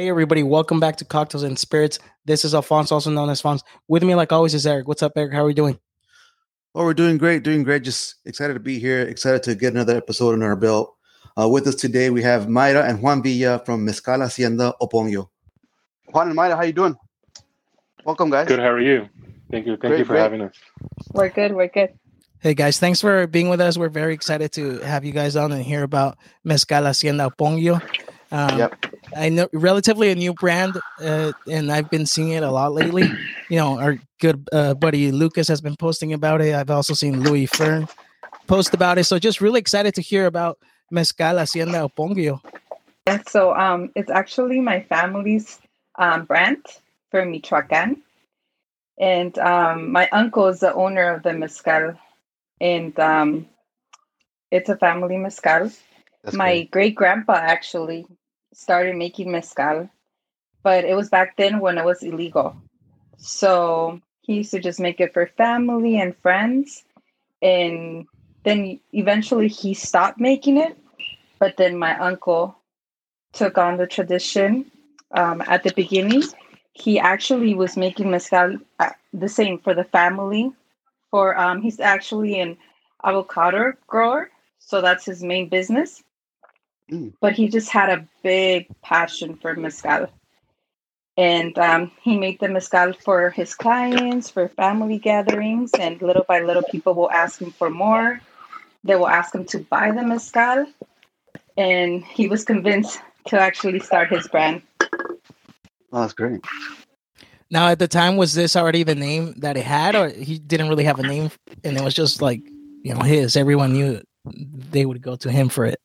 Hey everybody, welcome back to Cocktails and Spirits. This is Alfonso, also known as Fonz. With me, like always, is Erik. What's up, Erik? How are we doing? Oh, we're doing great, doing great. Just excited to be here, excited to get another episode in our belt. Uh, with us today, we have Mayra and Juan Villa from Mezcal Hacienda Oponguio. Juan and Mayra, how you doing? Welcome, guys. Good. How are you? Thank you. Thank Great, you for great. having us. We're good. We're good. Hey guys, thanks for being with us. We're very excited to have you guys on and hear about Mezcal Hacienda Oponguio. Um, Yep. I know relatively a new brand, uh, and I've been seeing it a lot lately. You know, our good uh, buddy Lucas has been posting about it. I've also seen Louis Fern post about it. So just really excited to hear about Mezcal Hacienda Oponguio. And so um, it's actually my family's um, brand for Michoacan. And um, my uncle is the owner of the mezcal. And um, it's a family mezcal. That's my great. great grandpa actually started making mezcal, but it was back then when it was illegal. So he used to just make it for family and friends. And then eventually he stopped making it. But then my uncle took on the tradition. Um, at the beginning, he actually was making mezcal uh, the same for the family. For um, he's actually an avocado grower, so that's his main business. But he just had a big passion for mezcal. And um, he made the mezcal for his clients, for family gatherings, and little by little, people will ask him for more. They will ask him to buy the mezcal. And he was convinced to actually start his brand. Oh, that's great. Now, at the time, was this already the name that it had, or he didn't really have a name, and it was just like you know his? Everyone knew they would go to him for it.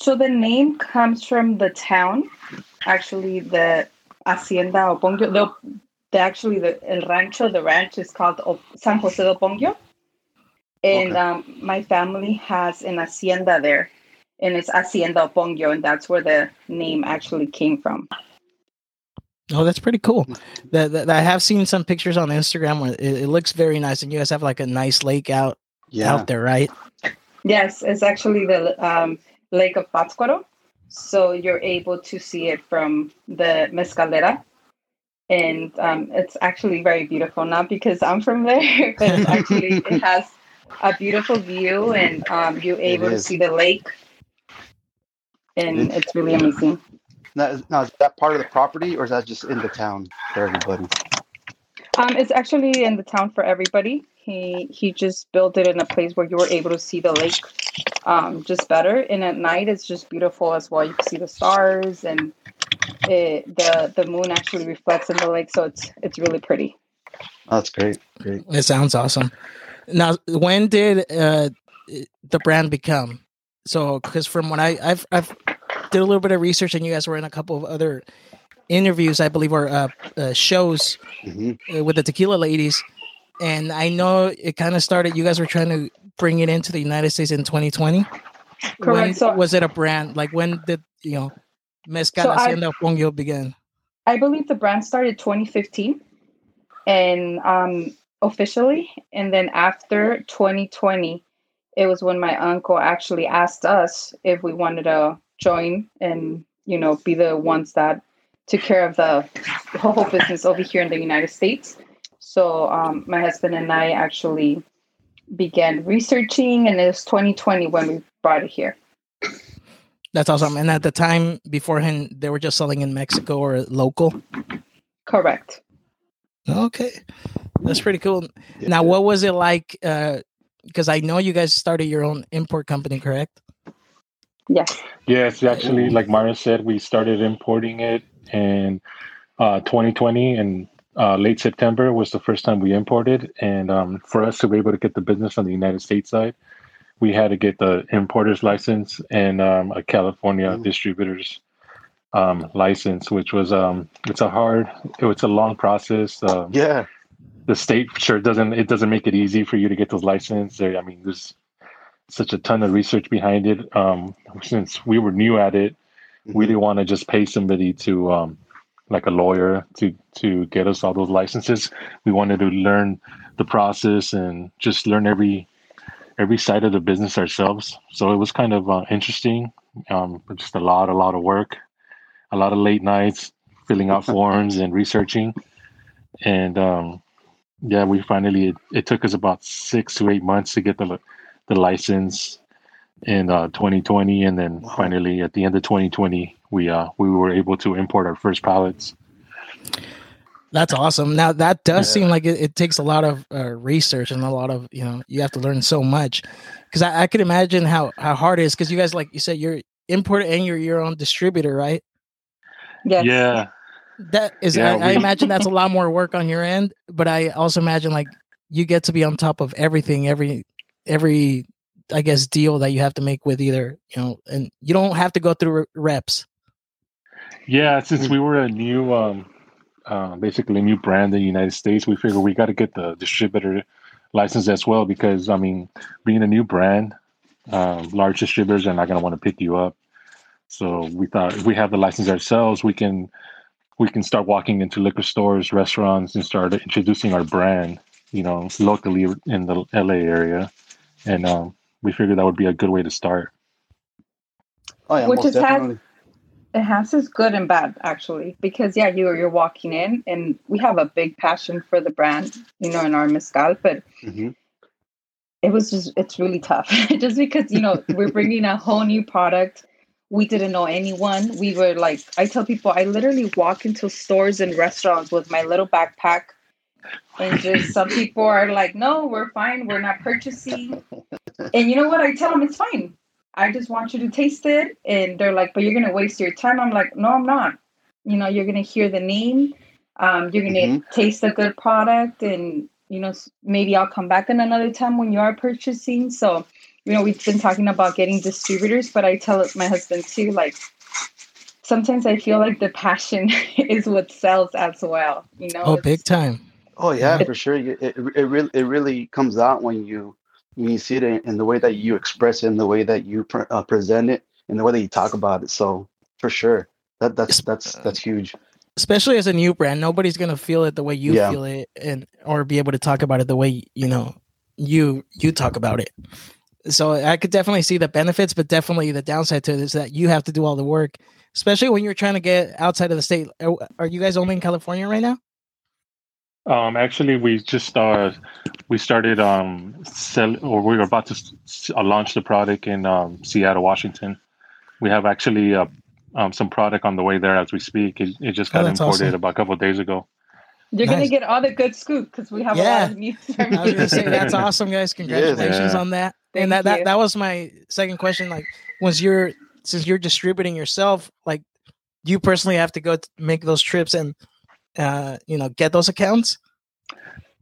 So the name comes from the town, actually, the Hacienda Oponguio. The, the actually the El Rancho, the ranch is called O- San Jose de Oponguio, and Okay. um, my family has an hacienda there, and it's Hacienda Oponguio, and that's where the name actually came from. Oh, that's pretty cool. That, that I have seen some pictures on Instagram where it, it looks very nice, and you guys have like a nice lake out Yeah. out there, right? Yes, it's actually the um, Lake of Pátzcuaro, so you're able to see it from the Mezcalera. And um, it's actually very beautiful, not because I'm from there, but actually it has a beautiful view, and um, you're able to see the lake, and It- it's really amazing. Now, is- now, is that part of the property or is that just in the town for everybody? Um, it's actually in the town for everybody. He he just built it in a place where you were able to see the lake um, just better. And at night, it's just beautiful as well. You can see the stars, and it, the the moon actually reflects in the lake, so it's it's really pretty. Oh, that's great. Great. It sounds awesome. Now, when did uh, the brand become? So, because from when I I've I've did a little bit of research, and you guys were in a couple of other interviews, I believe, or uh, uh, shows hmm uh, with the Tequila Ladies, and I know it kind of started. You guys were trying to bring it into the United States in 2020. Correct. When So- was it a brand? Like when did you know Mezcal So I- Hacienda Oponguio begin? I believe the brand started 2015, and um, officially, and then after 2020, it was when my uncle actually asked us if we wanted to join and you know be the ones that took care of the whole business over here in the United States. So um, my husband and I actually began researching, and it was 2020 when we brought it here. That's awesome. And at the time beforehand, they were just selling in Mexico or local. Correct. Okay, that's pretty cool. Now, what was it like? Because I know you guys started your own import company, correct? Yes. Yes, actually, like Mayra said, we started importing it in uh, 2020 and uh, late September was the first time we imported. And um, for us to be able to get the business on the United States side, we had to get the importer's license and um, a California Mhm. distributor's um, license, which was um, it's a hard, it's a long process. Um, Yeah. the state sure doesn't it doesn't make it easy for you to get those licenses. There, I mean, there's such a ton of research behind it. Um, since we were new at it, we didn't want to just pay somebody to um, like a lawyer to to get us all those licenses. We wanted to learn the process and just learn every every side of the business ourselves. So it was kind of uh, interesting. Um, just a lot, a lot of work. a lot of late nights filling out forms and researching. And um, yeah, we finally it, it, took us about six to eight months to get the the license in uh, 2020, and then wow. finally at the end of 2020, we uh, we were able to import our first pallets. That's awesome. Now that does yeah. seem like it, it, takes a lot of uh, research and a lot of you know you have to learn so much because I, I could imagine how how hard it is because you guys like you said you're importer and you're your own distributor, right? Yes. Yeah. That is, yeah, I, we... I imagine that's a lot more work on your end, but I also imagine like you get to be on top of everything, every every I guess deal that you have to make with either you know, and you don't have to go through reps. Yeah, since we were a new, um, uh, basically a new brand in the United States, we figured we got to get the distributor license as well because I mean, being a new brand, um, large distributors are not going to want to pick you up. So we thought if we have the license ourselves, we can we can start walking into liquor stores, restaurants, and start introducing our brand, you know, locally in the LA area. And um, we figured that would be a good way to start. Oh yeah, Which most definitely. Has, it has its good and bad actually, because yeah, you you're walking in, and we have a big passion for the brand, you know, in our mezcal, but. Mm-hmm. It was just, it's really tough just because, you know, we're bringing a whole new product we didn't know anyone. We were like, I tell people, I literally walk into stores and restaurants with my little backpack. And just some people are like, no, we're fine. We're not purchasing. And you know what? I tell them it's fine. I just want you to taste it. And they're like, but you're going to waste your time. I'm like, no, I'm not. You know, you're going to hear the name. Um, you're going to mm-hmm. taste a good product. And, you know, maybe I'll come back in another time when you are purchasing. So, you know, we've been talking about getting distributors, but I tell my husband too, like, sometimes I feel like the passion is what sells as well. You know, oh, big time. Oh yeah, for sure. It, it, it really it really comes out when you when you see it in, in the way that you express it, in the way that you pre- uh, present it, in the way that you talk about it. So for sure, that that's that's that's huge. Especially as a new brand, nobody's gonna feel it the way you yeah. feel it, and or be able to talk about it the way you know you you talk about it so I could definitely see the benefits, but definitely the downside to it is that you have to do all the work, especially when you're trying to get outside of the state. Are you guys only in California right now? Um, actually, we just uh, we started um sell or we were about to s- uh, launch the product in um, Seattle, Washington. We have actually uh, um, some product on the way there as we speak. It, it just got oh, imported awesome. about a couple days ago. You're nice. gonna get all the good scoop because we have yeah. a lot of news. I was gonna say that's awesome, guys. Congratulations yeah. on that. Thank and that, that that was my second question. Like, was your since you're distributing yourself, like, you personally have to go to make those trips and uh, you know get those accounts?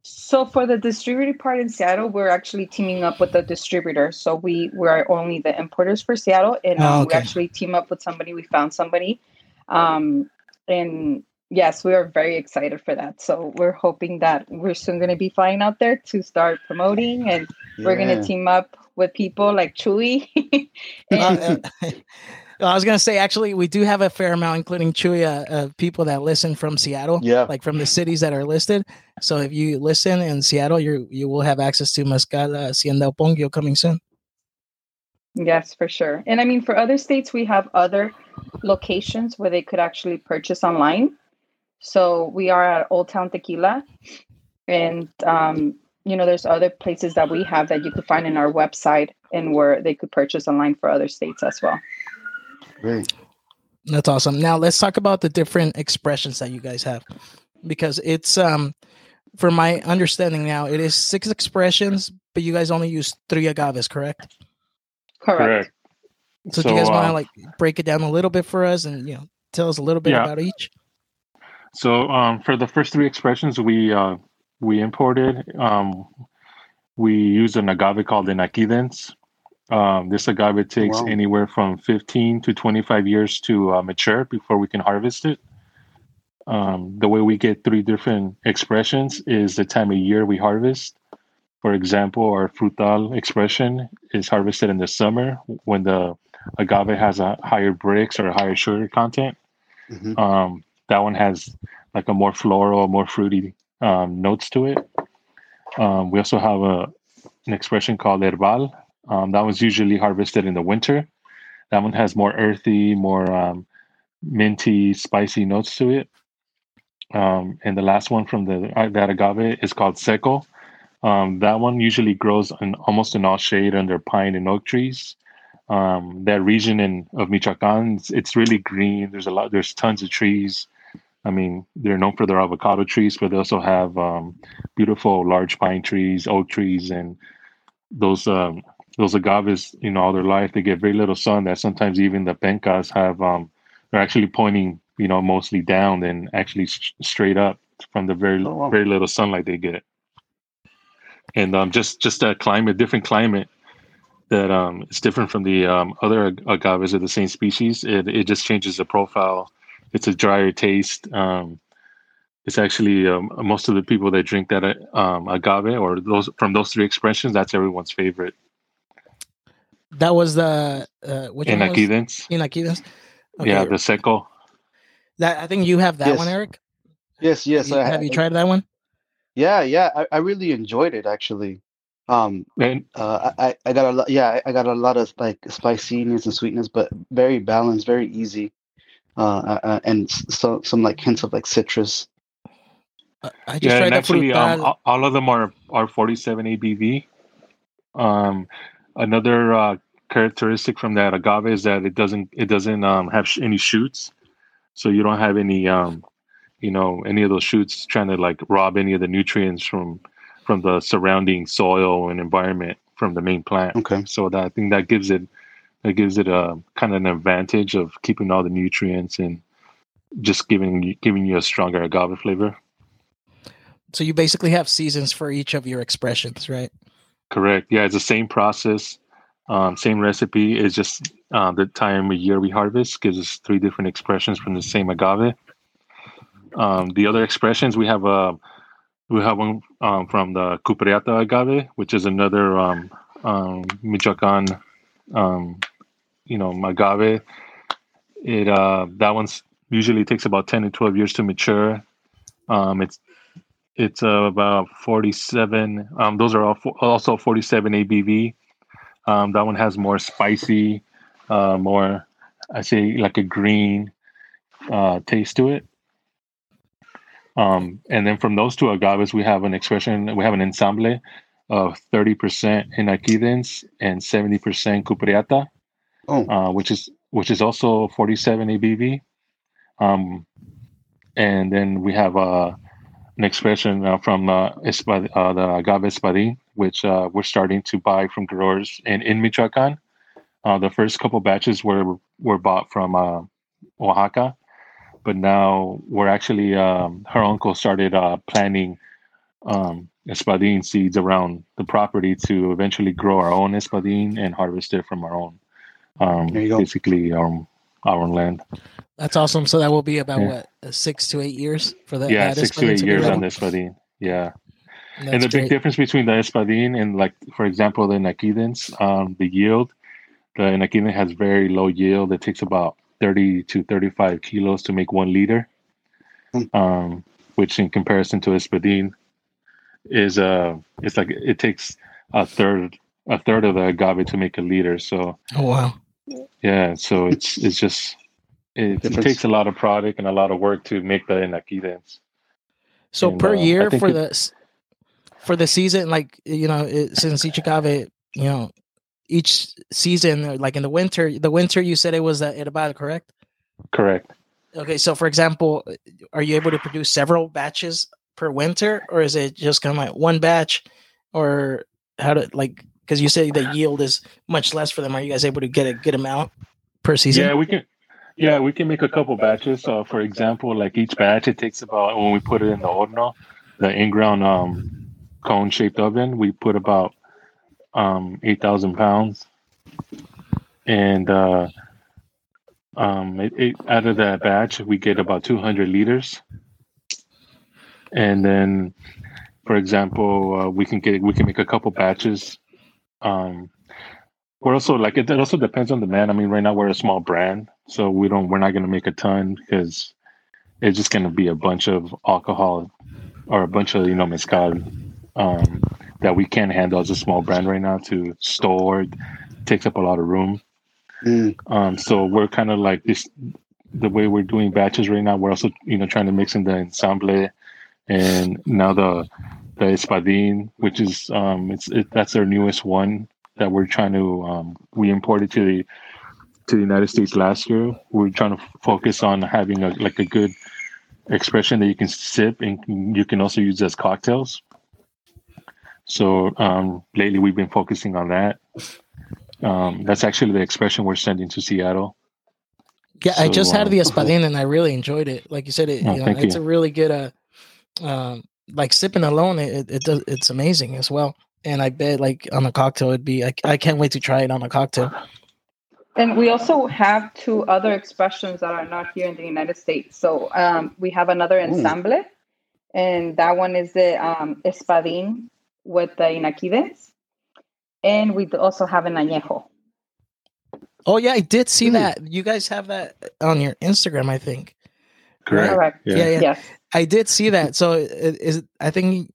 So for the distributor part in Seattle, we're actually teaming up with a distributor. So we we're only the importers for Seattle, and um, oh, okay. we actually team up with somebody. We found somebody, um, and yes, we are very excited for that. So we're hoping that we're soon going to be flying out there to start promoting, and yeah. we're going to team up with people like Chewy. and- uh, I was gonna say actually we do have a fair amount, including Chewy, uh, uh, people that listen from Seattle. Yeah, like from the cities that are listed. So if you listen in Seattle, you you will have access to Mezcal uh, Hacienda Oponguio coming soon. Yes, for sure. And I mean, for other states, we have other locations where they could actually purchase online. So we are at Old Town Tequila, and um, you know, there's other places that we have that you could find in our website and where they could purchase online for other states as well. Great. That's awesome. Now let's talk about the different expressions that you guys have, because it's um, for my understanding now, it is six expressions, but you guys only use three agaves, correct? Correct. correct. So, so, do you guys uh, want to like break it down a little bit for us and you know tell us a little bit yeah. about each? So um, for the first three expressions, we uh, we imported. Um, we use an agave called Inaequidens. Um, this agave takes wow. anywhere from 15 to 25 years to uh, mature before we can harvest it. Um, the way we get three different expressions is the time of year we harvest. For example, our frutal expression is harvested in the summer when the agave has a higher Brix or a higher sugar content. Mm-hmm. Um, that one has like a more floral, more fruity um, notes to it. Um, we also have a an expression called herbal. Um, that one's usually harvested in the winter. That one has more earthy, more um, minty, spicy notes to it. Um, and the last one from the uh, that agave is called Seco. Um, that one usually grows in almost in all shade under pine and oak trees. Um, that region in of Michoacan, it's, it's, really green. There's a lot. There's tons of trees. I mean, they're known for their avocado trees, but they also have um, beautiful large pine trees, oak trees, and those um, those agaves. You know, all their life they get very little sun. That sometimes even the pencas have. Um, they're actually pointing, you know, mostly down than actually st- straight up from the very oh, wow. very little sunlight they get and um, just just a climate, different climate that um, is different from the um, other agaves of the same species. It it just changes the profile. It's a drier taste. Um, it's actually um, most of the people that drink that um, agave or those from those three expressions. That's everyone's favorite. That was the uh, which Inaequidens. Inaequidens. Okay. Yeah, the seco. That I think you have that yes. one, Erik. Yes, yes. Have you, have you tried that one? Yeah, yeah, I, I really enjoyed it actually. Um, and uh, I I got a lot. Yeah, I got a lot of like spiciness and sweetness, but very balanced, very easy, uh, uh, uh and so some like hints of like citrus. Uh, I just yeah, tried and actually, um, all of them are are 47 ABV. Um, another uh, characteristic from that agave is that it doesn't it doesn't um, have sh- any shoots, so you don't have any um, you know any of those shoots trying to like rob any of the nutrients from from the surrounding soil and environment from the main plant. Okay. So that I think that gives it that gives it a kind of an advantage of keeping all the nutrients and just giving giving you a stronger agave flavor. So you basically have seasons for each of your expressions, right? Correct. Yeah, it's the same process, um, same recipe. It's just uh, the time of year we harvest gives us three different expressions from the same agave. Um, the other expressions we have a uh, we have one um, from the Cupreata agave, which is another um, um, Michoacan, um, you know, agave. It uh, that one's usually takes about ten to twelve years to mature. Um, it's it's uh, about forty seven. Um, those are all also forty seven ABV. Um, that one has more spicy, uh, more I say like a green uh, taste to it. Um, and then from those two agaves, we have an expression, we have an ensamble of 30% Inaequidens and 70% Cupreata, oh. uh, which is which is also 47 ABV. Um, and then we have uh, an question uh, from uh, Espad- uh, the agave espadin, which uh, we're starting to buy from growers in, in Michoacan. Uh, the first couple batches were were bought from uh, Oaxaca, but now we're actually um, her uncle started uh, planting um, espadin seeds around the property to eventually grow our own espadin and harvest it from our own um, basically our, our own land that's awesome so that will be about yeah. what six to eight years for that yeah that six to eight years on the espadin yeah that's and the great. big difference between the espadin and like for example the Inaequidens, um, the yield the Inaequiden has very low yield it takes about 30 to 35 kilos to make one liter, hmm. um, which in comparison to espadin is uh it's like it takes a third a third of the agave to make a liter. So oh wow, yeah. So it's it's just it, it takes a lot of product and a lot of work to make the inaequidens. So and, per uh, year for it, the for the season, like you know, it, since each agave, you know, each season, like in the winter, the winter you said it was at Itabal, correct? Correct. Okay, so for example, are you able to produce several batches per winter, or is it just kind of like one batch, or how to like? Because you say the yield is much less for them. Are you guys able to get a good amount per season? Yeah, we can. Yeah, we can make a couple batches. So, for example, like each batch, it takes about when we put it in the horno, the in-ground um, cone-shaped oven, we put about um, 8,000 pounds. And uh, um, it, it, out of that batch, we get about 200 liters. And then, for example, uh, we can get we can make a couple batches. Um, we're also like it, it also depends on the man. I mean, right now we're a small brand, so we don't we're not going to make a ton because it's just going to be a bunch of alcohol or a bunch of you know mezcal um, that we can't handle as a small brand right now to store. It takes up a lot of room. Mm. Um, so we're kind of like this. the way we're doing batches right now, we're also you know trying to mix in the ensemble, and now the the espadin, which is um, it's it, that's our newest one that we're trying to um, we imported to the to the United States last year. We're trying to focus on having a like a good expression that you can sip and you can also use as cocktails. So um, lately we've been focusing on that. Um, that's actually the expression we're sending to Seattle. Yeah, so, I just had the um, espadin and I really enjoyed it. Like you said, it, oh, you know, it's you. a really good. Uh, um, like sipping alone, it, it does. It's amazing as well. And I bet like on a cocktail, it'd be. I, I can't wait to try it on a cocktail. And we also have two other expressions that are not here in the United States. So um, we have another ensemble, Ooh. and that one is the um, espadin with the inaquides, and we also have an añejo. Oh yeah, I did see mm. that. You guys have that on your Instagram, I think. Correct. Correct. Yeah. yeah, yeah. Yes. I did see that. So is I think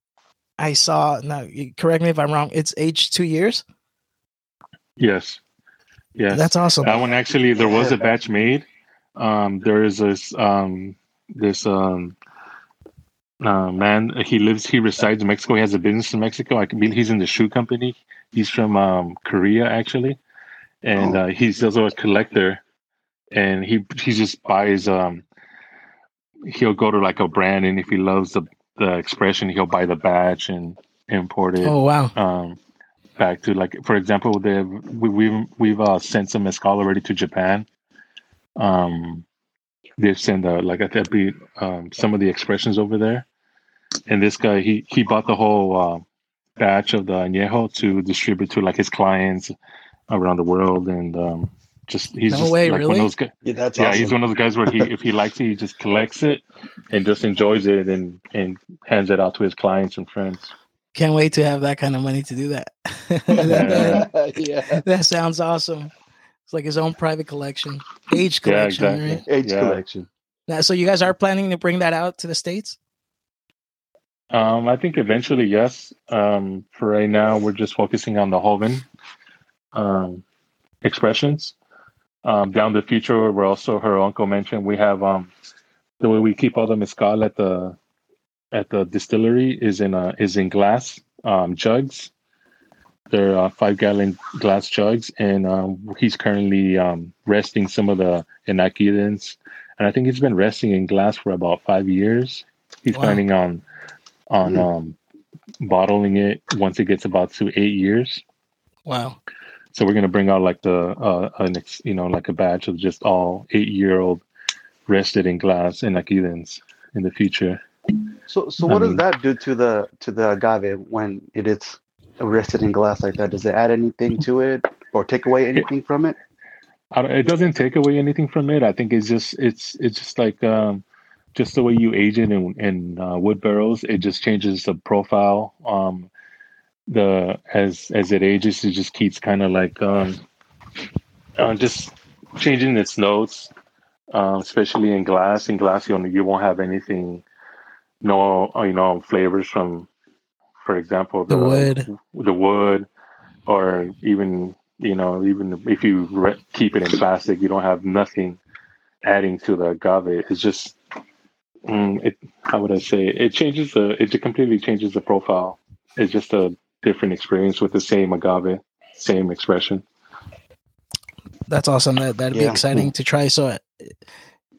I saw. Now, correct me if I'm wrong. It's age two years. Yes. Yes. That's awesome. That one actually, there was a batch made. Um, there is this um, this um, uh, man. He lives. He resides in Mexico. He has a business in Mexico. I believe he's in the shoe company. He's from um, Korea actually, and oh. uh, he's also a collector. And he he just buys. Um, he'll go to like a brand, and if he loves the the expression, he'll buy the batch and import it. Oh wow! Um, back to like for example, the we, we've we've uh, sent some mezcal already to Japan. Um, they've sent uh, like a be um, some of the expressions over there, and this guy he he bought the whole uh, batch of the añejo to distribute to like his clients around the world, and um, just he's no just way, like really? one of those guys. Yeah, that's yeah. Awesome. He's one of the guys where he if he likes it, he just collects it and just enjoys it and and hands it out to his clients and friends. Can't wait to have that kind of money to do that. that, yeah. that sounds awesome. It's like his own private collection, age collection, yeah, exactly. right? Age yeah. collection. Now, so you guys are planning to bring that out to the states? Um, I think eventually, yes. Um, for right now, we're just focusing on the Joven um, expressions. Um, down the future, we're also her uncle mentioned we have um, the way we keep all the mezcal at the at the distillery is in a is in glass um, jugs. They're uh, five gallon glass jugs, and um, he's currently um, resting some of the inaquides. And I think he's been resting in glass for about five years. He's wow. planning on on um, bottling it once it gets about to eight years. Wow! So we're gonna bring out like the uh, an ex, you know like a batch of just all eight year old rested in glass inaquides in the future. So, so what does that do to the to the agave when it is rested in glass like that? Does it add anything to it or take away anything it, from it? It doesn't take away anything from it. I think it's just it's it's just like um, just the way you age it in, in uh, wood barrels. It just changes the profile. Um, the as as it ages, it just keeps kind of like um, uh, just changing its notes, uh, especially in glass. In glass, you you won't have anything no you know flavors from for example the, the wood the wood or even you know even if you re- keep it in plastic you don't have nothing adding to the agave it's just mm, it how would i say it? it changes the it completely changes the profile it's just a different experience with the same agave same expression that's awesome that, that'd yeah. be exciting to try so uh,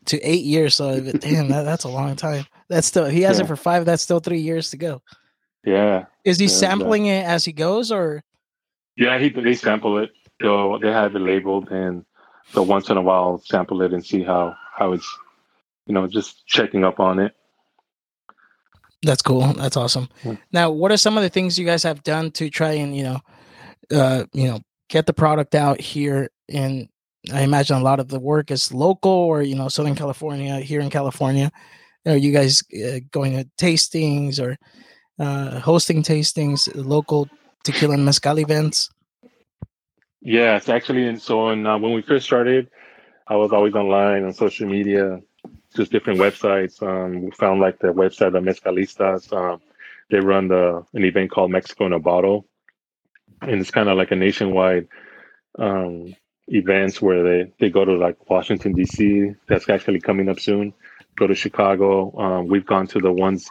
to eight years. So damn, that, that's a long time. That's still he has yeah. it for five. That's still three years to go. Yeah. Is he yeah, sampling it as he goes, or? Yeah, he they sample it. So they have it labeled, and so once in a while sample it and see how how it's, you know, just checking up on it. That's cool. That's awesome. Yeah. Now, what are some of the things you guys have done to try and you know, uh, you know, get the product out here in I imagine a lot of the work is local or you know Southern California here in California. Are you guys uh, going to tastings or uh, hosting tastings, local tequila and mezcal events? Yes, actually and so. In, uh, when we first started, I was always online on social media, just different websites. Um, we found like the website of Mezcalistas. Um, they run the an event called Mexico in a Bottle, and it's kind of like a nationwide um, events where they they go to like Washington D.C. That's actually coming up soon. Go to Chicago. Um, we've gone to the ones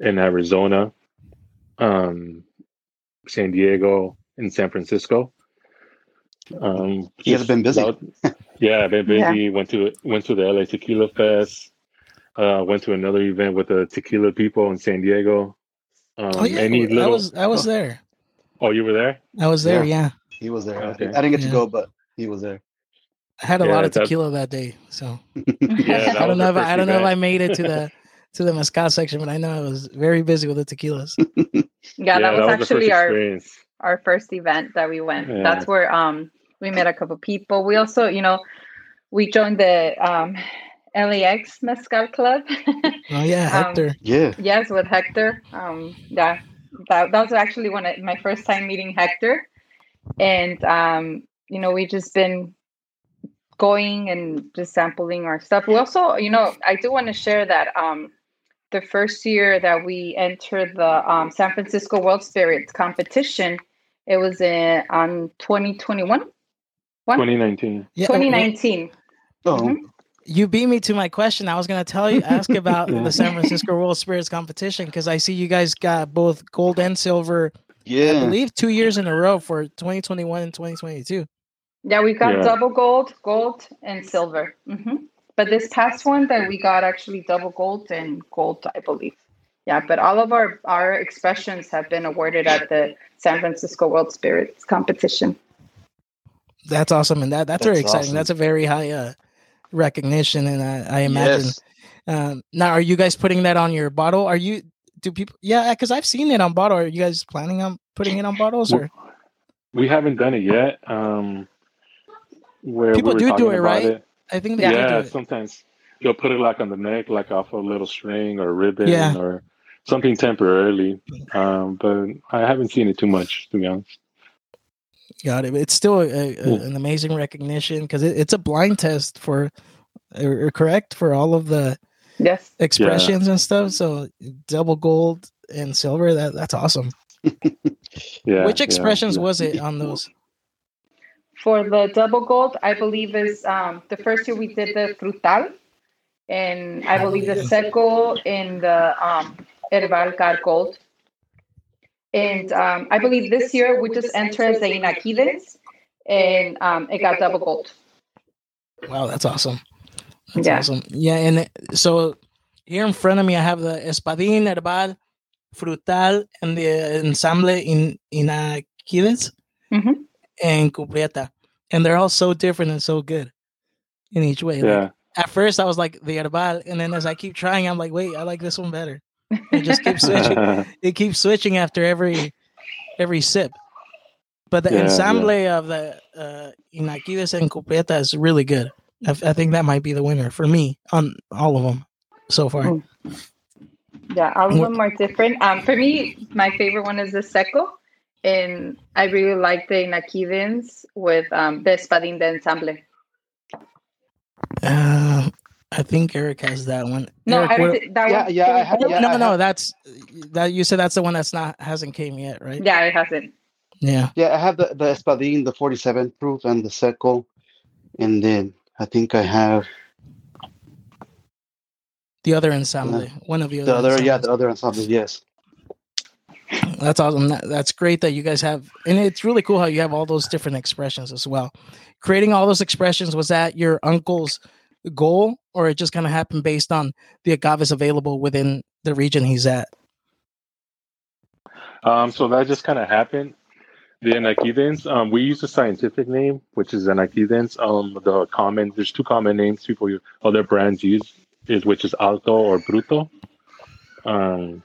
in Arizona, um, San Diego, and San Francisco. Um, You guys have been busy. that- yeah, been busy. Went to went to the LA Tequila Fest. Uh, went to another event with the tequila people in San Diego. Um, oh yeah, any I was I was there. oh, you were there? I was there. Yeah, He was there. I Okay. didn't- I didn't get Yeah. to go, but he was there. I had a Yeah, lot of tequila that day. So Yeah, I don't know. If, I don't know if I made it to the to the mezcal section, but I know I was very busy with the tequilas. Yeah, that was the actually our experience. Our first event that we went. Yeah. That's where um we met a couple people. We also, you know, we joined the um LAX Mezcal Club. Oh yeah, Um, Hector. Yeah. yes, with Hector. Um yeah. That, that was actually one of my first time meeting Hector. And um, you know, we just been going and just sampling our stuff. We also, you know, I do want to share that um the first year that we entered the um, San Francisco World Spirits competition, it was in on 2021, 2019. Yeah, 2019. Oh, Mhm. You beat me to my question. I was going to tell you, ask about Yeah. the San Francisco World Spirits competition because I see you guys got both gold and silver. Yeah, I believe two years in a row for 2021 and 2022. Yeah, we got Yeah. double gold, gold, and silver. hmm But this past one that we got actually double gold and gold, I believe. Yeah, but all of our our expressions have been awarded at the San Francisco World Spirits competition. That's awesome, and that that's, very exciting. awesome. That's a very high uh, recognition, and I, I imagine. Yes. Um, now, are you guys putting that on your bottle? Are you? Do people? Yeah, because I've seen it on bottle. Are you guys planning on putting it on bottles or? We haven't done it yet. Um, where People we do do it, right? It. I think they Yeah, do do it. sometimes you'll put it like on the neck, like off a little string or ribbon Yeah. or something temporarily. Um, but I haven't seen it too much, to be honest. Got it. It's still a, a, Cool. an amazing recognition because it, it's a blind test for, or, or correct for all of the Yes. expressions and stuff. So double gold and silver. That that's awesome. Yeah. Which yeah, expressions yeah. was it on those? For the double gold, I believe is um, the first year we did the frutal, and I believe the seco and the um, herbal got gold. And um, I believe this year we just entered the inaquides, and um, it got double gold. Wow, that's awesome. That's Yeah. awesome. Yeah, and so here in front of me, I have the Espadín, Herbal, Frutal, and the Ensemble in Inaquides Mhm. and Cupreata. And they're all so different and so good in each way. Like, Yeah. at first, I was like the Herbal, and then as I keep trying, I'm like, wait, I like this one better. It just keeps switching. it keeps switching after every every sip. But the Yeah, ensemble of the uh, Inaquides and Cupreata is really good. I, I think that might be the winner for me on all of them so far. Mm. Yeah, all of them are different. Um, for me, my favorite one is the seco, and I really like the inaquides with um, the espadín de ensemble. Uh, I think Erik has that one. No, Erik, I where- that Yeah, one- yeah, I yeah, no, I no, have- that's that. You said that's the one that's not hasn't came yet, right? Yeah, it hasn't. Yeah. Yeah, I have the, the Espadín, the 47 proof, and the Seco. And then I think I have The other ensemble, one of the other. the other, yeah, the other ensemble, yes. That's awesome. That, that's great that you guys have, and it's really cool how you have all those different expressions as well. Creating all those expressions was that your uncle's goal, or it just kind of happened based on the agaves available within the region he's at? Um, so that just kind of happened. The Inaequidens, um, we use a scientific name, which is Inaequidens. Um, the common, there's two common names people, use, other brands use, is which is Alto or Bruto. Um,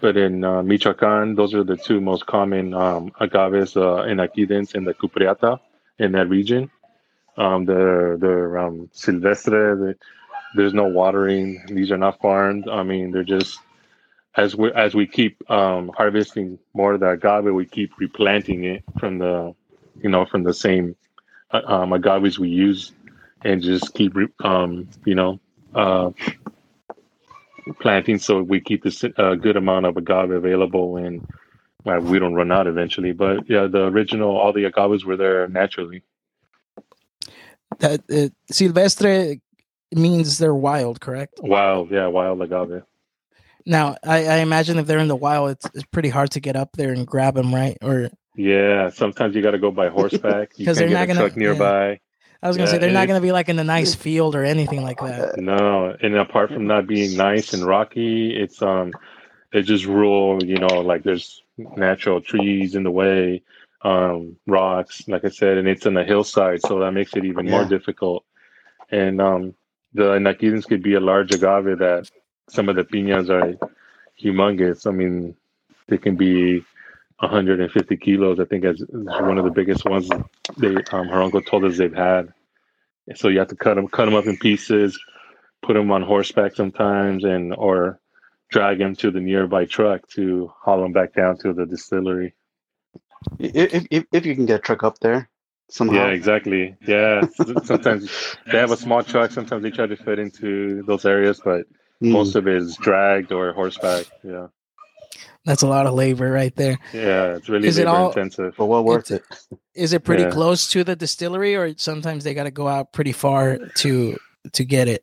but in uh, Michoacan, those are the two most common um, agaves, uh, Inaequidens and the Cupreata in that region. Um, they're they're um, silvestre. There's no watering. These are not farmed. I mean, they're just as we as we keep um, harvesting more of the agave, we keep replanting it from the, you know, from the same uh, um, agaves we use, and just keep, um, you know, uh, planting so we keep this a good amount of agave available, and well, we don't run out eventually. But yeah, the original, all the agaves were there naturally. That uh, silvestre means they're wild, correct? Wild, yeah, wild agave. Now, I, I imagine if they're in the wild, it's, it's pretty hard to get up there and grab them, right? Or Yeah, sometimes you got to go by horseback. because they're get not gonna- truck nearby. I was gonna Yeah, say they're not gonna be like in a nice field or anything like that. No, and apart from not being nice and rocky, it's um, it's just rural. You know, like there's natural trees in the way, um, rocks, like I said, and it's on a hillside, so that makes it even more difficult. And um, the naquidens could be a large agave that some of the piñas are humongous. I mean, they can be 150 kilos. I think as one of the biggest ones they um, her uncle told us they've had. So you have to cut them, cut them up in pieces, put them on horseback sometimes, and or drag them to the nearby truck to haul them back down to the distillery. If, if if you can get a truck up there somehow. Yeah, exactly. Yeah, sometimes they have a small truck. Sometimes they try to fit into those areas, but Mm. most of it is dragged or horseback. Yeah, That's a lot of labor right there. yeah, it's really Is it all- intensive. but well worth it. Is it pretty Yeah. close to the distillery, or sometimes they got to go out pretty far to to get it?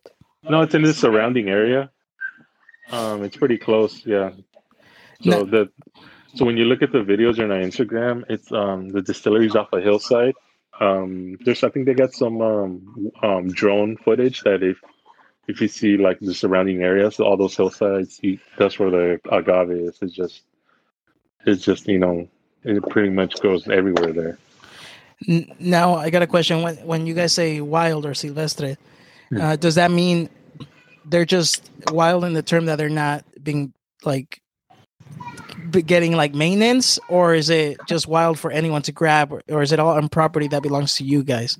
No, it's in the surrounding area. Um, it's pretty close. Yeah. So No- the so when you look at the videos on our Instagram, it's um the distillery's off a hillside. Um, there's I think they got some um, um drone footage that if if you see like the surrounding areas, all those hillsides, you, that's where the agave is. It's just it's just you know it pretty much goes everywhere there. Now I got a question. When when you guys say wild or silvestre, Hmm. uh, does that mean they're just wild in the term that they're not being like getting like maintenance, or is it just wild for anyone to grab, or, or is it all on property that belongs to you guys?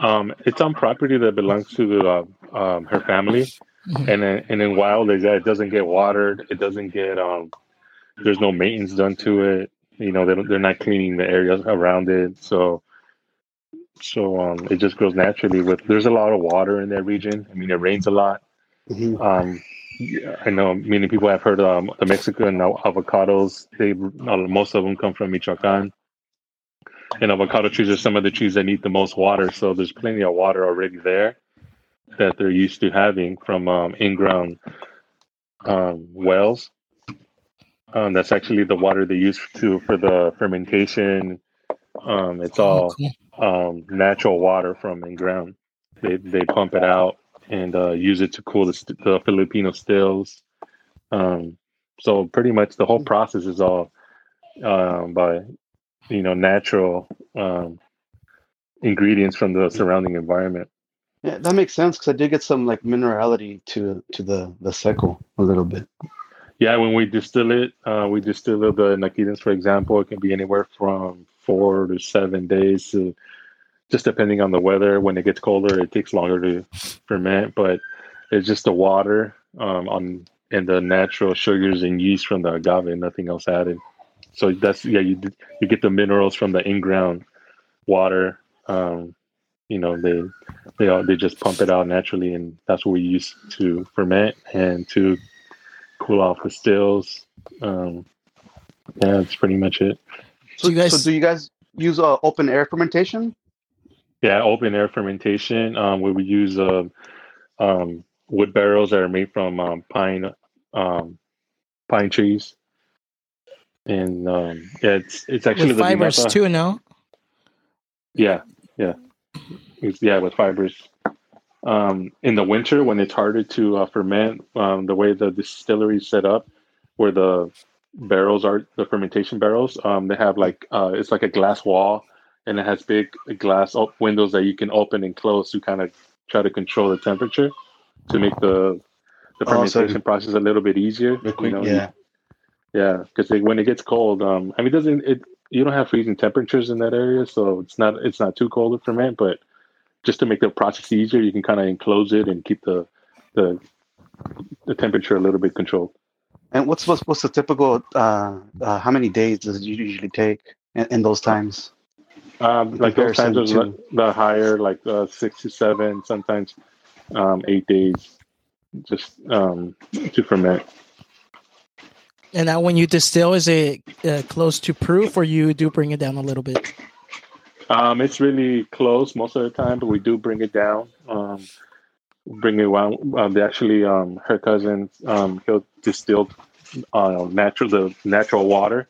Um, it's on property that belongs to the uh, um, her family, Mhm. and then and in wild is that it doesn't get watered. It doesn't get um. There's no maintenance done to it. You know they don't, they're not cleaning the areas around it. So so um it just grows naturally. With there's a lot of water in that region. I mean it rains a lot. Mhm. Um, yeah, I know many people have heard um, the Mexican avocados. They uh, most of them come from Michoacan, and avocado trees are some of the trees that need the most water. So there's plenty of water already there that they're used to having from um, in-ground um, wells. Um, that's actually the water they use to for the fermentation. Um, it's all um, natural water from in ground. They they pump it out and uh, use it to cool the, st- the Filipino stills. Um, so pretty much the whole process is all um, by you know natural um, ingredients from the surrounding environment. Yeah, that makes sense because I did get some like minerality to to the the seco a little bit. Yeah, when we distill it, uh, we distill the naquidens, for example. It can be anywhere from four to seven days to just depending on the weather. When it gets colder, it takes longer to ferment, but it's just the water um, on and the natural sugars and yeast from the agave, nothing else added. So that's yeah, you you get the minerals from the in-ground water. Um, you know, they they all, they just pump it out naturally, and that's what we use to ferment and to cool off the stills. Um, yeah, that's pretty much it. So, So you guys- so do you guys use uh, open air fermentation? Yeah, open air fermentation. Um, where we use uh, um, wood barrels that are made from um, pine um, pine trees, and um, yeah, it's it's actually With the fibers Vinapa- too, no? Yeah, yeah, it's, yeah, with fibers. Um, in the winter, when it's harder to uh, ferment, um, the way the distillery is set up, where the barrels are, the fermentation barrels, um, they have like uh, it's like a glass wall, and it has big glass op- windows that you can open and close to kind of try to control the temperature to make the the Oh, so- fermentation process a little bit easier. Quick, you know, yeah. yeah, because when it gets cold, um, I mean, it doesn't it? You don't have freezing temperatures in that area, so it's not it's not too cold to ferment. But just to make the process easier, you can kind of enclose it and keep the the the temperature a little bit controlled. And what's what's, what's the typical? Uh, uh, how many days does it usually take in, in those times? Um, like those times, comparison are the, the higher, like uh, six to seven, sometimes um, eight days, just um, to ferment. And now, when you distill, is it uh, close to proof, or you do bring it down a little bit? Um, it's really close most of the time, but we do bring it down. Um, bring it down. Um, actually, um, her cousin, um, he'll distill uh, natural the natural water,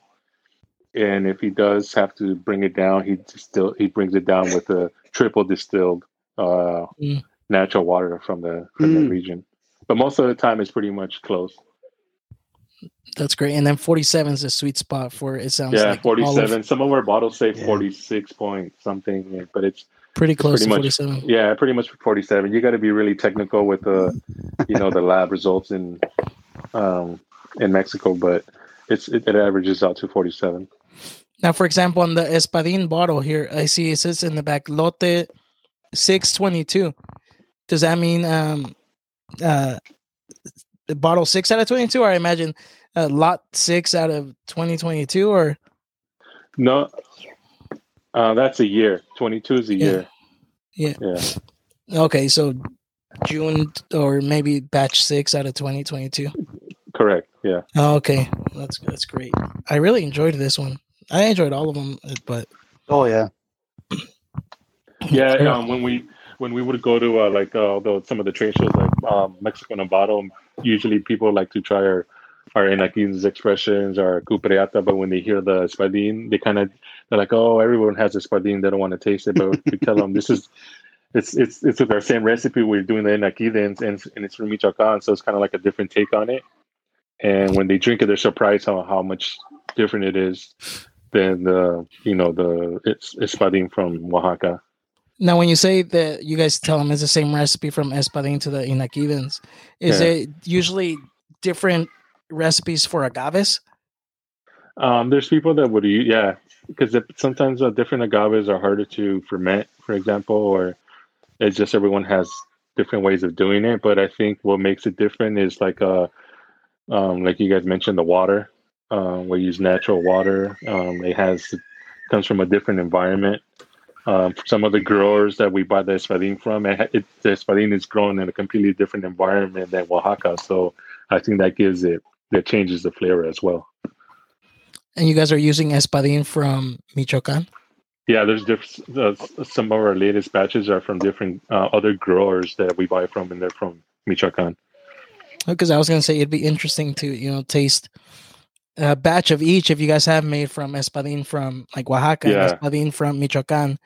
and if he does have to bring it down, he distill he brings it down with a triple distilled uh, Mm. natural water from the from the Mm. region. But most of the time, it's pretty much close. That's great. And then 47 is a sweet spot for it sounds Yeah, like all of- 47. Some of our bottles say Yeah. 46 point something, but it's pretty close pretty to much- 47. yeah, pretty much 47. You got to be really technical with the, you know, the lab results in, um, in Mexico, but it's it, it averages out to 47. Now, for example, on the Espadin bottle here, I see it says in the back Lote 622. Does that mean um uh the bottle 6 out of 22 or I imagine uh, lot 6 out of 2022 or No, uh, that's a year. 22 is a Yeah. year. Yeah. Yeah, okay, so June or maybe batch 6 out of 2022. correct. Yeah. Okay. That's that's great. I really enjoyed this one. I enjoyed all of them, but Oh yeah. Yeah, Yeah. um, when we when we would go to uh, like uh, the, some of the trade shows like um, Mexico in a usually people like to try our our Inaequidens expressions or Cupreata, but when they hear the Espadin, they kind of they're like, oh, everyone has the Espadin, they don't want to taste it, but we tell them this is it's it's it's with our same recipe. We're doing the Inaequidens and and it's from Michoacan, so it's kind of like a different take on it. And when they drink it, they're surprised how how much different it is than the you know the it's Espadin from Oaxaca. Now, when you say that you guys tell them it's the same recipe from Espadin to the Inaequidens, is Yeah. it usually different recipes for agaves? Um, there's people that would, u- yeah, because sometimes uh, different agaves are harder to ferment, for example, or it's just everyone has different ways of doing it. But I think what makes it different is like, uh, um, like you guys mentioned, the water. Um, we use natural water. Um, it has comes from a different environment. Um, some of the growers that we buy the espadin from, it, it, the espadin is grown in a completely different environment than Oaxaca. So I think that gives it that changes the flavor as well. And you guys are using Espadin from Michoacan? Yeah, there's diff- uh, some of our latest batches are from different uh, other growers that we buy from, and they're from Michoacan. Because I was going to say it'd be interesting to, you know, taste a batch of each if you guys have made from Espadin from like Oaxaca Yeah. and Espadin from Michoacan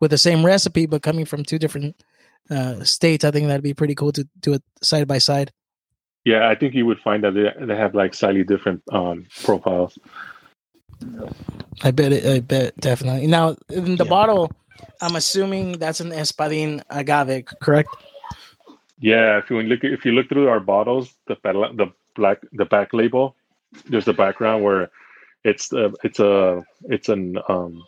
with the same recipe, but coming from two different uh, states. I think that'd be pretty cool to do it side by side. Yeah, I think you would find that they, they have like slightly different um, profiles. I bet it. I bet definitely. Now in the Yeah. bottle, I'm assuming that's an Espadin agave, correct? Yeah, if you look if you look through our bottles, the the black the back label, there's a background where it's uh, it's a it's an um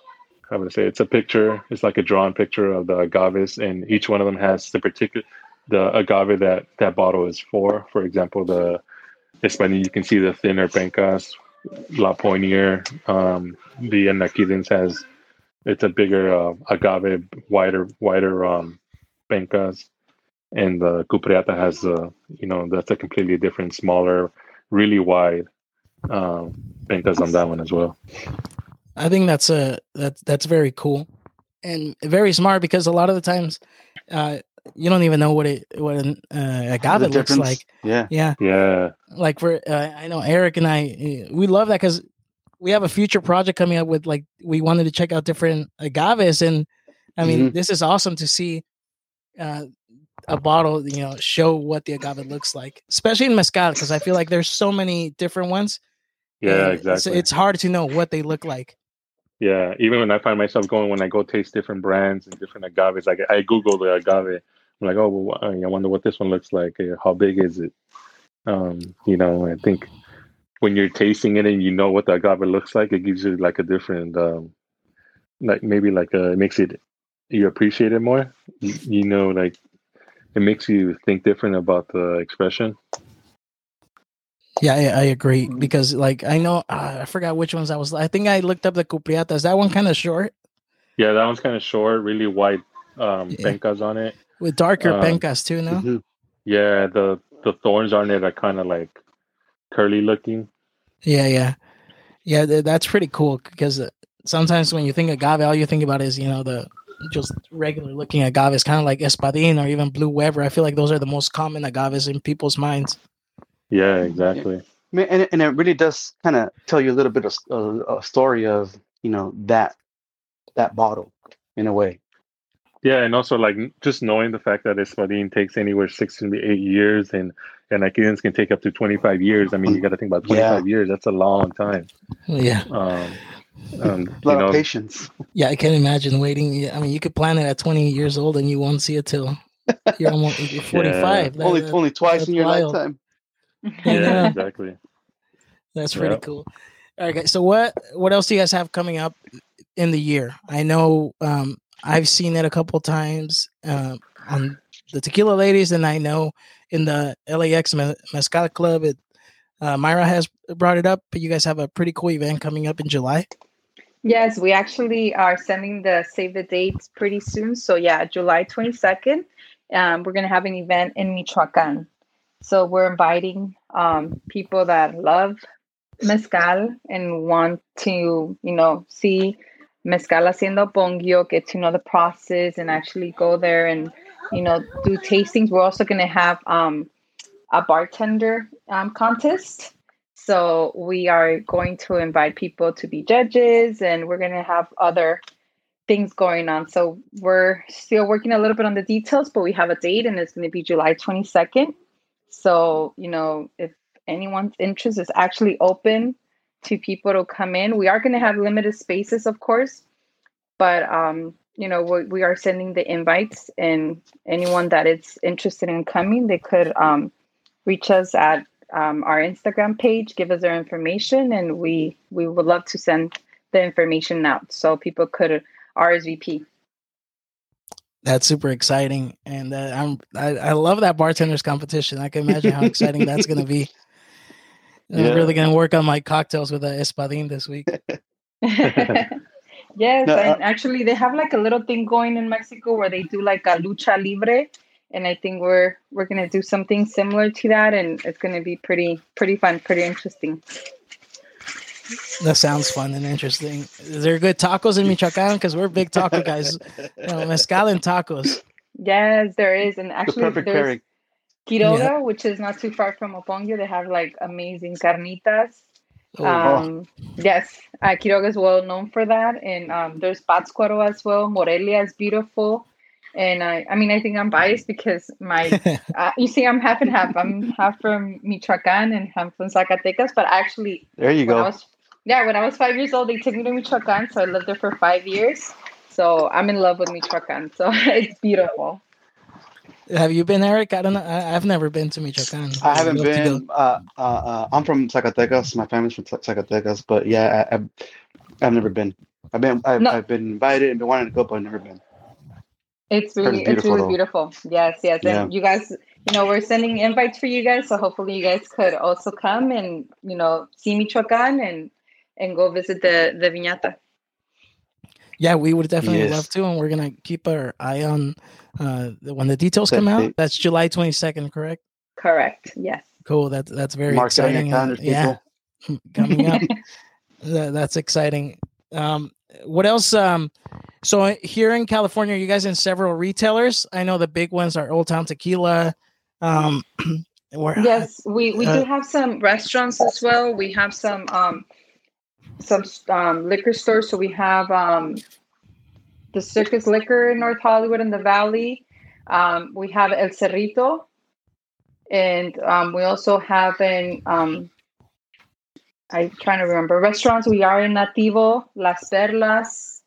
how would I say it's a picture. It's like a drawn picture of the agaves, and each one of them has the particular the agave that that bottle is for. For example, the Espanol, you can see the thinner pencas, La Poinier. Um, the Inaequidens has it's a bigger uh, agave, wider wider um, pencas and the Cupreata has uh, you know that's a completely different, smaller, really wide um, pencas on that one as well. I think that's a that's that's very cool and very smart because a lot of the times uh, you don't even know what it what an uh, agave The looks difference. like. Yeah. Yeah, Yeah, like for uh, I know Erik and I uh, we love that because we have a future project coming up with like we wanted to check out different agaves and I mean this is awesome to see uh, a bottle you know show what the agave looks like, especially in mezcal because I feel like there's so many different ones. Yeah, and it's- exactly. It's hard to know what they look like. yeah, even when I find myself going when I go taste different brands and different agaves, like I Google the agave. I'm like, oh, well, I wonder what this one looks like. Uh, How big is it? Um, you know, I think when you're tasting it and you know what the agave looks like, it gives you like a different, um, like maybe like uh it makes it you appreciate it more. You, you know, like it makes you think different about the expression. Yeah, I, I agree because like I know uh, I forgot which ones I was. I think I looked up the cupreata. Is that one kind of short Yeah, that one's kind of short, really wide um, Yeah. pencas on it. with darker Um, pencas too? No, Mhm. Yeah, the the thorns on it are kind of like curly looking. yeah, yeah, yeah. th- that's pretty cool because uh, sometimes when you think agave, all you think about is you know the just regular looking agaves, kind of like espadin or even blue Weber. I feel like those are the most common agaves in people's minds. Yeah, exactly. Yeah. And, and it really does kind of tell you a little bit of a, a story of you know that that bottle in a way. Yeah, and also like just knowing the fact that Espadin takes anywhere six to eight years, and and Aquilins can take up to twenty five years. I mean, you got to think about twenty five yeah. years. That's a long time. Yeah. Um, um, a lot know, of patience. Yeah, I can imagine waiting. I mean, you could plan it at 20 years old and you won't see it till you're almost you're 45. Yeah. That, only, only twice in your wild. lifetime. Yeah, exactly. That's pretty yep. cool. All right, guys. So what what else do you guys have coming up in the year? I know um, I've seen it a couple times uh, on the Tequila Ladies, and I know in the LAX Mezcal Club, it, uh, Mayra has brought it up. But you guys have a pretty cool event coming up in July. Yes, we actually are sending the save the dates pretty soon. So yeah, July twenty second, um, we're gonna have an event in Michoacan. So we're inviting um, people that love mezcal and want to, you know, see mezcal hacienda Oponguio, get to know the process, and actually go there and, you know, do tastings. We're also going to have um, a bartender um, contest. So we are going to invite people to be judges, and we're going to have other things going on. So we're still working a little bit on the details, but we have a date, and it's going to be July 22nd. So, you know, if anyone's interest is actually open to people to come in, we are going to have limited spaces, of course, but, um, you know, we, we are sending the invites, and anyone that is interested in coming, they could um, reach us at um, our Instagram page, give us their information, and we we would love to send the information out so people could RSVP. That's super exciting, and uh, I'm I, I, love that bartenders competition. I can imagine how exciting that's going to be. Yeah. I'm really going to work on my cocktails with a espadin this week. yes, no, uh, and actually they have like a little thing going in Mexico where they do like a lucha libre, and I think we're we're going to do something similar to that, and it's going to be pretty pretty fun, pretty interesting. That sounds fun and interesting. Is there good tacos in Michoacan? Because we're big taco guys. You know, mezcal and tacos. Yes, there is, and actually, the there's pairing. Quiroga, yeah. which is not too far from Oponguio. They have like amazing carnitas. Oh, um, yes, uh, Quiroga is well known for that, and um, there's Pátzcuaro as well. Morelia is beautiful, and I, I mean, I think I'm biased because my, uh, you see, I'm half and half. I'm half from Michoacan and half from Zacatecas, but actually, there you go. Was, yeah, when I was five years old, they took me to Michoacan, so I lived there for five years. So I'm in love with Michoacan. So it's beautiful. Have you been, Erik? I don't know. I, have never been to Michoacan. I haven't been. Uh, uh, uh, I'm from Zacatecas. My family's from Zacatecas, but yeah, I, have I've never been. I've been. I've, no. I've, been invited and been wanting to go, but I've never been. It's really, it's, it's really though. beautiful. Yes, yes, yeah. and you guys, you know, we're sending invites for you guys, so hopefully you guys could also come and you know see Michoacan and and go visit the the viñata. Yeah, we would definitely yes. love to, and we're gonna keep our eye on uh, when the details come out. That's July twenty second, correct? Correct. Yes. Cool. That's that's very Mark exciting. Uh, yeah, coming up. that, that's exciting. Um, what else? Um, so here in California, you guys in several retailers. I know the big ones are Old Town Tequila. Um, where, yes, we we uh, do have some restaurants as well. We have some um, some um, liquor stores. So we have um, the Circus Liquor in North Hollywood in the Valley. Um, we have El Cerrito, and um, we also have in um, I'm trying to remember restaurants. We are in Nativo, Las Perlas,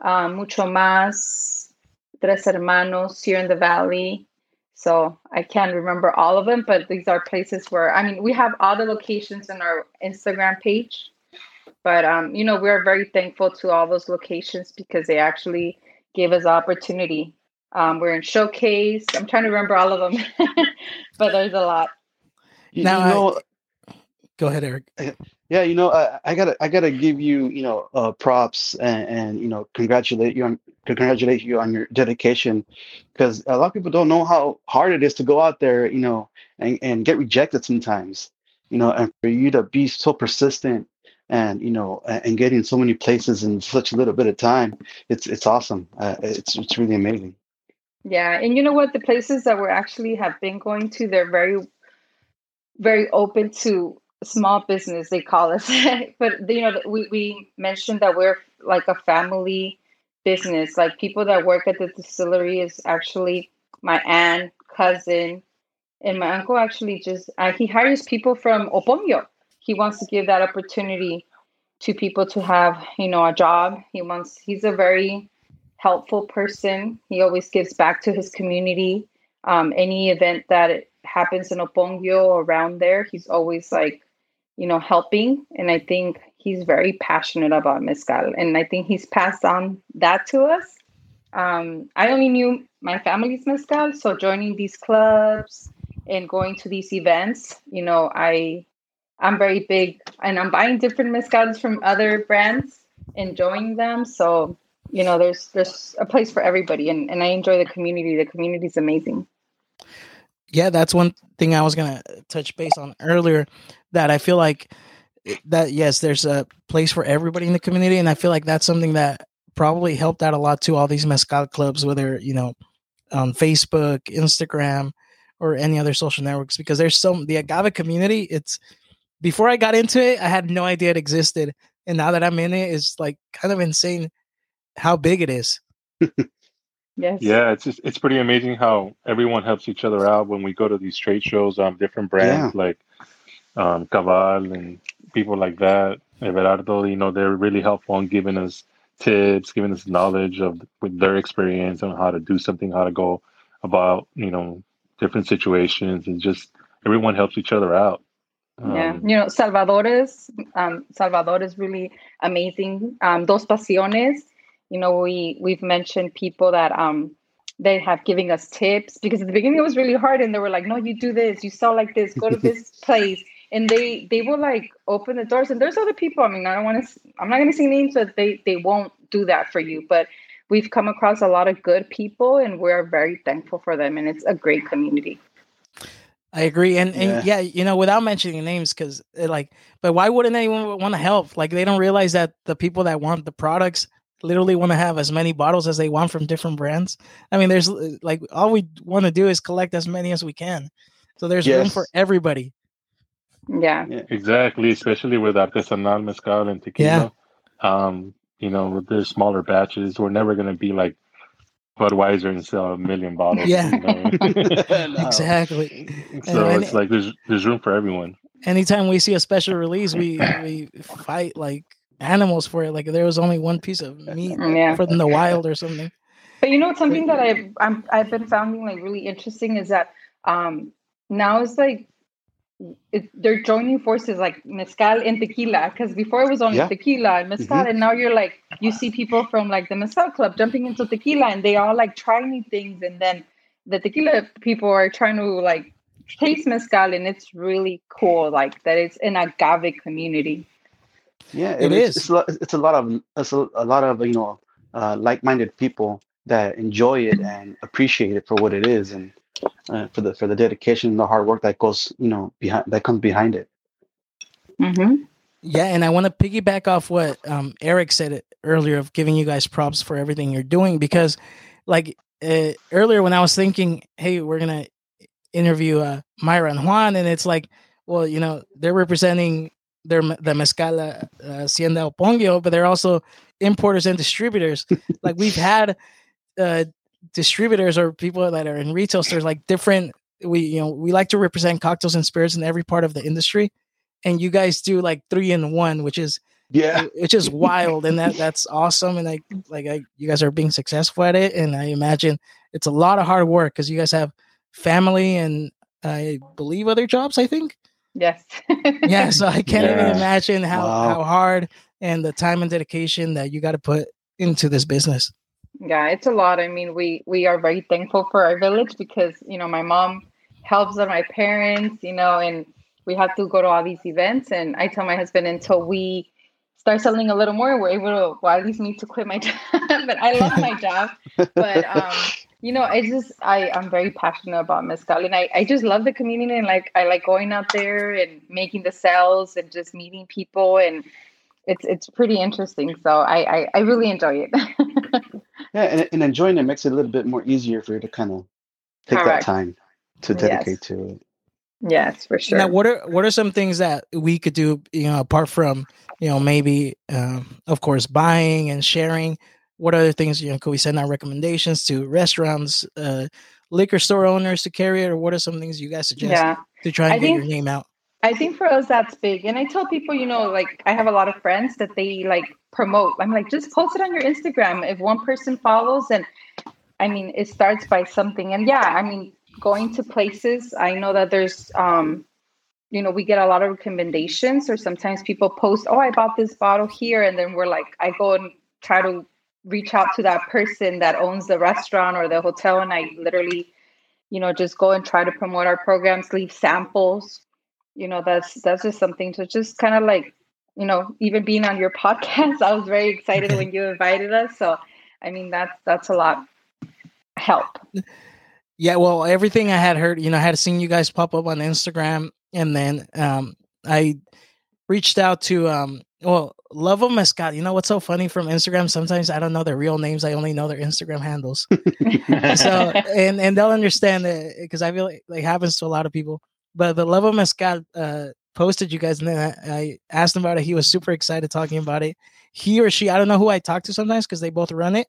um, Mucho Más, Tres Hermanos here in the Valley. So I can't remember all of them, but these are places where I mean we have all the locations in our Instagram page. But um, you know, we're very thankful to all those locations because they actually gave us opportunity. Um, we're in showcase. I'm trying to remember all of them, but there's a lot. Now, you know, I, go ahead, Erik. Yeah, you know, I, I, gotta, I gotta give you, you know, uh, props and, and you know, congratulate you on, congratulate you on your dedication, because a lot of people don't know how hard it is to go out there, you know, and, and get rejected sometimes, you know, and for you to be so persistent and you know and getting so many places in such a little bit of time it's it's awesome. Uh, it's it's really amazing. Yeah and you know what? The places that we're actually have been going to they're very very open to small business they call us. But you know we, we mentioned that we're like a family business. Like people that work at the distillery is actually my aunt cousin and my uncle actually just uh, he hires people from Oponguio he wants to give that opportunity to people to have you know a job. He wants he's a very helpful person. He always gives back to his community. Um, any event that happens in Oponguio around there he's always like you know helping. And i think he's very passionate about mezcal. And i think he's passed on that to us. Um, i only knew my family's mezcal. So joining these clubs and going to these events you know i I'm very big and I'm buying different mezcals from other brands, enjoying them. So, you know, there's there's a place for everybody and, and I enjoy the community. The community is amazing. Yeah, that's one thing I was gonna touch base on earlier that I feel like that yes, there's a place for everybody in the community, and I feel like that's something that probably helped out a lot to all these mezcal clubs, whether you know on Facebook, Instagram, or any other social networks, because there's some the agave community. It's before I got into it, I had no idea it existed, and now that I'm in it, it's like kind of insane how big it is. yes. Yeah, it's just it's pretty amazing how everyone helps each other out when we go to these trade shows. Um, different brands yeah. like um, Caval and people like that, Everardo. You know, they're really helpful in giving us tips, giving us knowledge of with their experience on how to do something, how to go about you know different situations, and just everyone helps each other out yeah, um, you know, Salvador is um, Salvador is really amazing. Um, Dos Pasiones, you know, we we've mentioned people that um they have giving us tips because at the beginning it was really hard, and they were like, "No, you do this, you sell like this, go to this place," and they they will like open the doors. And there's other people. I mean, I don't want to. I'm not going to say names, but they they won't do that for you. But we've come across a lot of good people, and we're very thankful for them, and it's a great community. I agree, and and yeah, you know, without mentioning names, because eh, like, but why wouldn't anyone want to help? Like, they don't realize that the people that want the products literally want to have as many bottles as they want from different brands. I mean, there's eh, like all we want to do is collect as many as we can, so there's yes. room for everybody. Yeah. yeah, exactly. Especially with artesanal mezcal and tequila. Yeah. Um, you know, with their smaller batches, we're never gonna be like Budweiser and sell a million bottles. Yeah, you know? exactly. So and, it's like there's there's room for everyone. Anytime we see a special release, we we fight like animals for it. Like there was only one piece of meat yeah. from the wild or something. But you know something that I've I'm, I've been finding like really interesting is that um now it's like it, they're joining forces like mezcal and tequila because before it was only yeah. tequila and mezcal mm-hmm. and now you're like you see people from like the mezcal club jumping into tequila and they all like try new things and then the tequila people are trying to like taste mezcal and it's really cool like that it's an agave community yeah it, it is it's, it's, it's, a lot of it's a, a lot of you know uh, like-minded people that enjoy it and appreciate it for what it is and uh, for the for the dedication and the hard work that goes you know behind that comes behind it mm-hmm. yeah and i want to piggyback off what um, erik said earlier of giving you guys props for everything you're doing because like uh, earlier when i was thinking hey we're gonna interview uh, mayra and juan and it's like well you know they're representing their the mezcala uh, hacienda Oponguio, but they're also importers and distributors like we've had uh, distributors or people that are in retail stores like different we you know we like to represent cocktails and spirits in every part of the industry and you guys do like three in one which is yeah which is wild and that that's awesome and like like I, you guys are being successful at it and i imagine it's a lot of hard work because you guys have family and i believe other jobs i think yes yeah so i can't yeah. even imagine how wow. how hard and the time and dedication that you got to put into this business yeah it's a lot. I mean we we are very thankful for our village because you know my mom helps my parents you know and we have to go to all these events. And i tell my husband until we start selling a little more we're able to well at least me to quit my job. But i love my job. But um you know i just i i'm very passionate about mezcal. And i i just love the community. And like i like going out there and making the sales and just meeting people. And it's it's pretty interesting. So I I, I really enjoy it. yeah, and, and enjoying it makes it a little bit more easier for you to kind of take Correct. that time to dedicate yes. to it. Yes, for sure. Now, what are what are some things that we could do? You know, apart from you know maybe um, of course buying and sharing. What other things you know could we send out recommendations to restaurants, uh, liquor store owners to carry it, or what are some things you guys suggest yeah. to try and I get think, your name out? I think for us that's big. And I tell people, you know, like I have a lot of friends that they like promote. I'm like, just post it on your Instagram. If one person follows and I mean it starts by something. And yeah, I mean, going to places, I know that there's um, you know, we get a lot of recommendations or sometimes people post, Oh, I bought this bottle here, and then we're like, I go and try to reach out to that person that owns the restaurant or the hotel and I literally, you know, just go and try to promote our programs, leave samples. You know, that's that's just something to just kind of like, you know, even being on your podcast, I was very excited when you invited us. So I mean that's that's a lot help. Yeah, well, everything I had heard, you know, I had seen you guys pop up on Instagram, and then um, I reached out to um, well, Love of Mezcal. You know what's so funny from Instagram? Sometimes I don't know their real names; I only know their Instagram handles. so, and and they'll understand it because I feel like it happens to a lot of people. But the Love of Mezcal uh, posted you guys, and then I, I asked him about it. He was super excited talking about it. He or she, I don't know who I talk to sometimes because they both run it.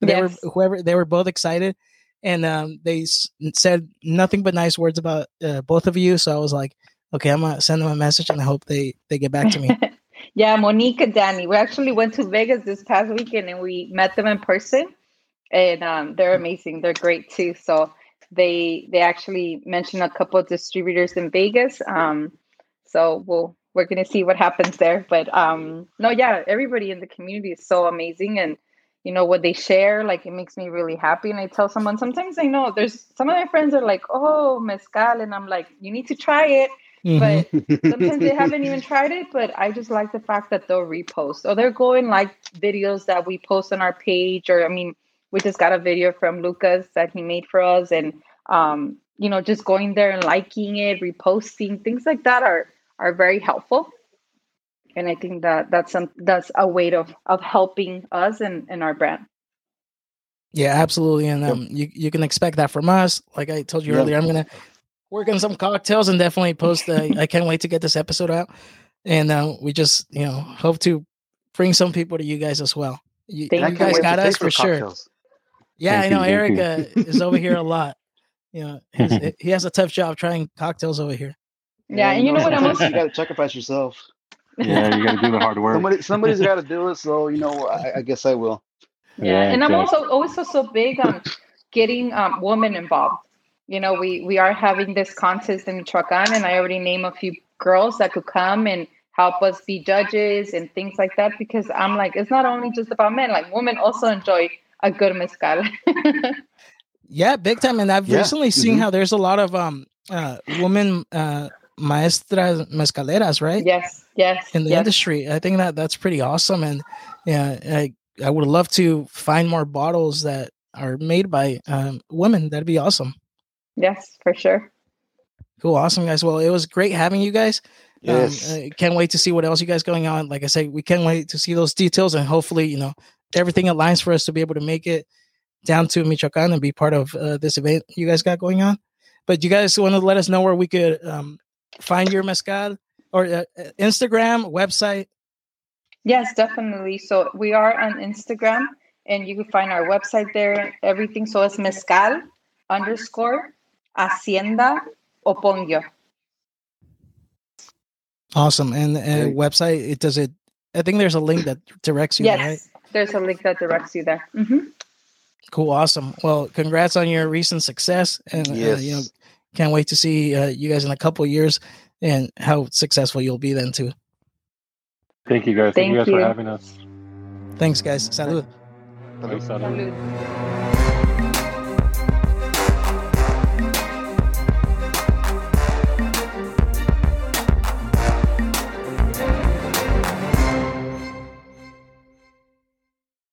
Yes. Were whoever they were both excited and um, they s- said nothing but nice words about uh, both of you. So I was like, okay, I'm gonna send them a message, and I hope they they get back to me. yeah, Monique and Danny. We actually went to Vegas this past weekend, and we met them in person, and um, they're amazing. They're great too. So they they actually mentioned a couple of distributors in Vegas. Um, so we'll we're gonna see what happens there. But um, no, yeah, everybody in the community is so amazing, and you know what they share like it makes me really happy. And i tell someone sometimes i know there's some of my friends are like oh mezcal. And i'm like you need to try it. Mm-hmm. but sometimes they haven't even tried it. But i just like the fact that they'll repost. Or they're going like videos that we post on our page. Or i mean we just got a video from lucas that he made for us. And um you know just going there and liking it reposting things like that are are very helpful and I think that that's some that's a way of of helping us and, and our brand. Yeah, absolutely, and um, you you can expect that from us. Like I told you earlier, I'm gonna work on some cocktails and definitely post. Uh, I can't wait to get this episode out, and uh, we just you know hope to bring some people to you guys as well. You, you guys got us for sure. Yeah, Thank I know you, Erica is over here a lot. You know, he has a tough job trying cocktails over here. Yeah, and you know what? I'm also you got to sacrifice yourself. Yeah, you got to do the hard work. Somebody, somebody's got to do it. So you know, I, I guess I will. Yeah, yeah and exactly. I'm also always so, so big on getting um, women involved. You know, we we are having this contest in Michoacan, and I already named a few girls that could come and help us be judges and things like that. Because I'm like, it's not only just about men; like women also enjoy a good mezcal. yeah, big time. And I've yeah. recently seen mm-hmm. how there's a lot of um uh women uh maestras mezcaleras, right? Yes, yes. In the yes. industry, I think that that's pretty awesome, and yeah, I I would love to find more bottles that are made by um, women. That'd be awesome. Yes, for sure. Cool, awesome, guys. Well, it was great having you guys. Um, yes. Um, can't wait to see what else you guys going on. Like I said, we can't wait to see those details, and hopefully, you know, everything aligns for us to be able to make it down to Michoacan and be part of uh, this event you guys got going on. But you guys want to let us know where we could um, find your mezcal or uh, uh, Instagram website? Yes, definitely. So we are on Instagram, and you can find our website there. Everything. So it's mezcal underscore hacienda oponguio. Awesome. And uh, website it does it. I think there's a link that directs you. Yes, right? there's a link that directs you there. Mm-hmm. Cool. Awesome. Well, congrats on your recent success, and yes. uh, you know can't wait to see uh, you guys in a couple years and how successful you'll be then too. Thank you guys. Thank, Thank you guys you. for having us. Thanks, guys. Salud. Salud. Salud.